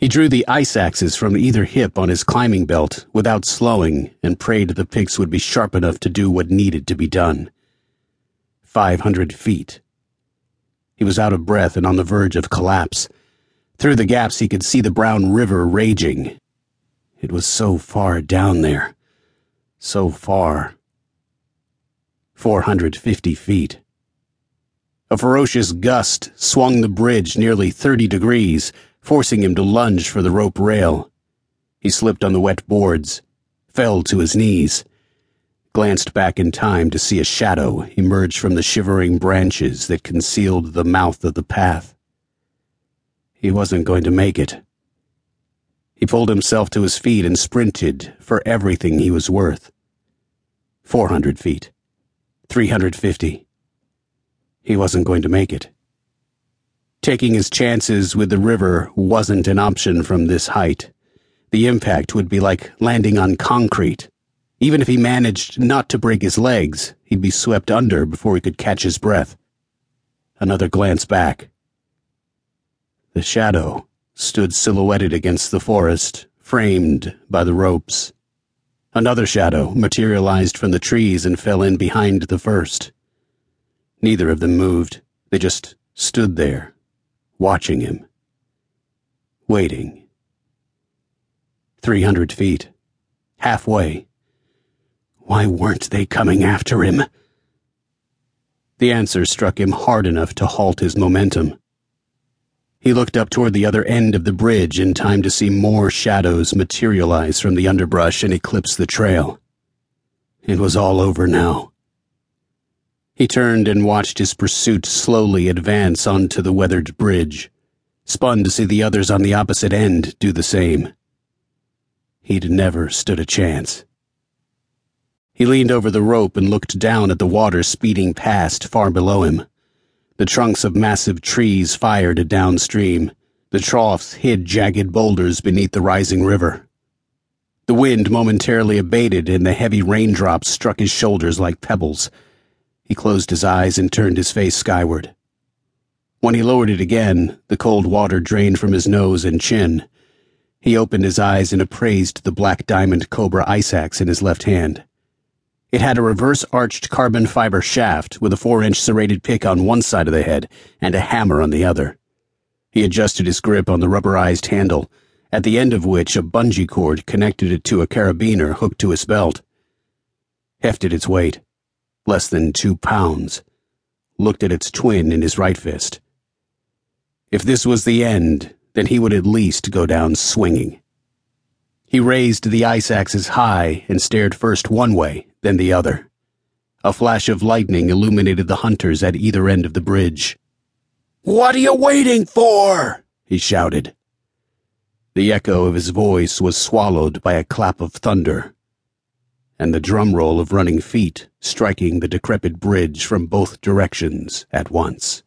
He drew the ice axes from either hip on his climbing belt without slowing and prayed the picks would be sharp enough to do what needed to be done. Five hundred feet. He was out of breath and on the verge of collapse. Through the gaps, he could see the brown river raging. It was so far down there. So far. 450 feet. A ferocious gust swung the bridge nearly 30 degrees, forcing him to lunge for the rope rail. He slipped on the wet boards, fell to his knees, glanced back in time to see a shadow emerge from the shivering branches that concealed the mouth of the path. He wasn't going to make it. He pulled himself to his feet and sprinted for everything he was worth. 400 feet. 350. He wasn't going to make it. Taking his chances with the river wasn't an option from this height. The impact would be like landing on concrete. Even if he managed not to break his legs, he'd be swept under before he could catch his breath. Another glance back. The shadow stood silhouetted against the forest, framed by the ropes. Another shadow materialized from the trees and fell in behind the first. Neither of them moved. They just stood there, watching him. Waiting. Three hundred feet. Halfway. Why weren't they coming after him? The answer struck him hard enough to halt his momentum. He looked up toward the other end of the bridge in time to see more shadows materialize from the underbrush and eclipse the trail. It was all over now. He turned and watched his pursuit slowly advance onto the weathered bridge, spun to see the others on the opposite end do the same. He'd never stood a chance. He leaned over the rope and looked down at the water speeding past far below him. The trunks of massive trees fired downstream. The troughs hid jagged boulders beneath the rising river. The wind momentarily abated and the heavy raindrops struck his shoulders like pebbles. He closed his eyes and turned his face skyward. When he lowered it again, the cold water drained from his nose and chin. He opened his eyes and appraised the black diamond cobra ice axe in his left hand. It had a reverse arched carbon fiber shaft with a four inch serrated pick on one side of the head and a hammer on the other. He adjusted his grip on the rubberized handle, at the end of which a bungee cord connected it to a carabiner hooked to his belt. Hefted its weight less than two pounds, looked at its twin in his right fist. If this was the end, then he would at least go down swinging. He raised the ice axes high and stared first one way, then the other. A flash of lightning illuminated the hunters at either end of the bridge. What are you waiting for? he shouted. The echo of his voice was swallowed by a clap of thunder and the drum roll of running feet striking the decrepit bridge from both directions at once.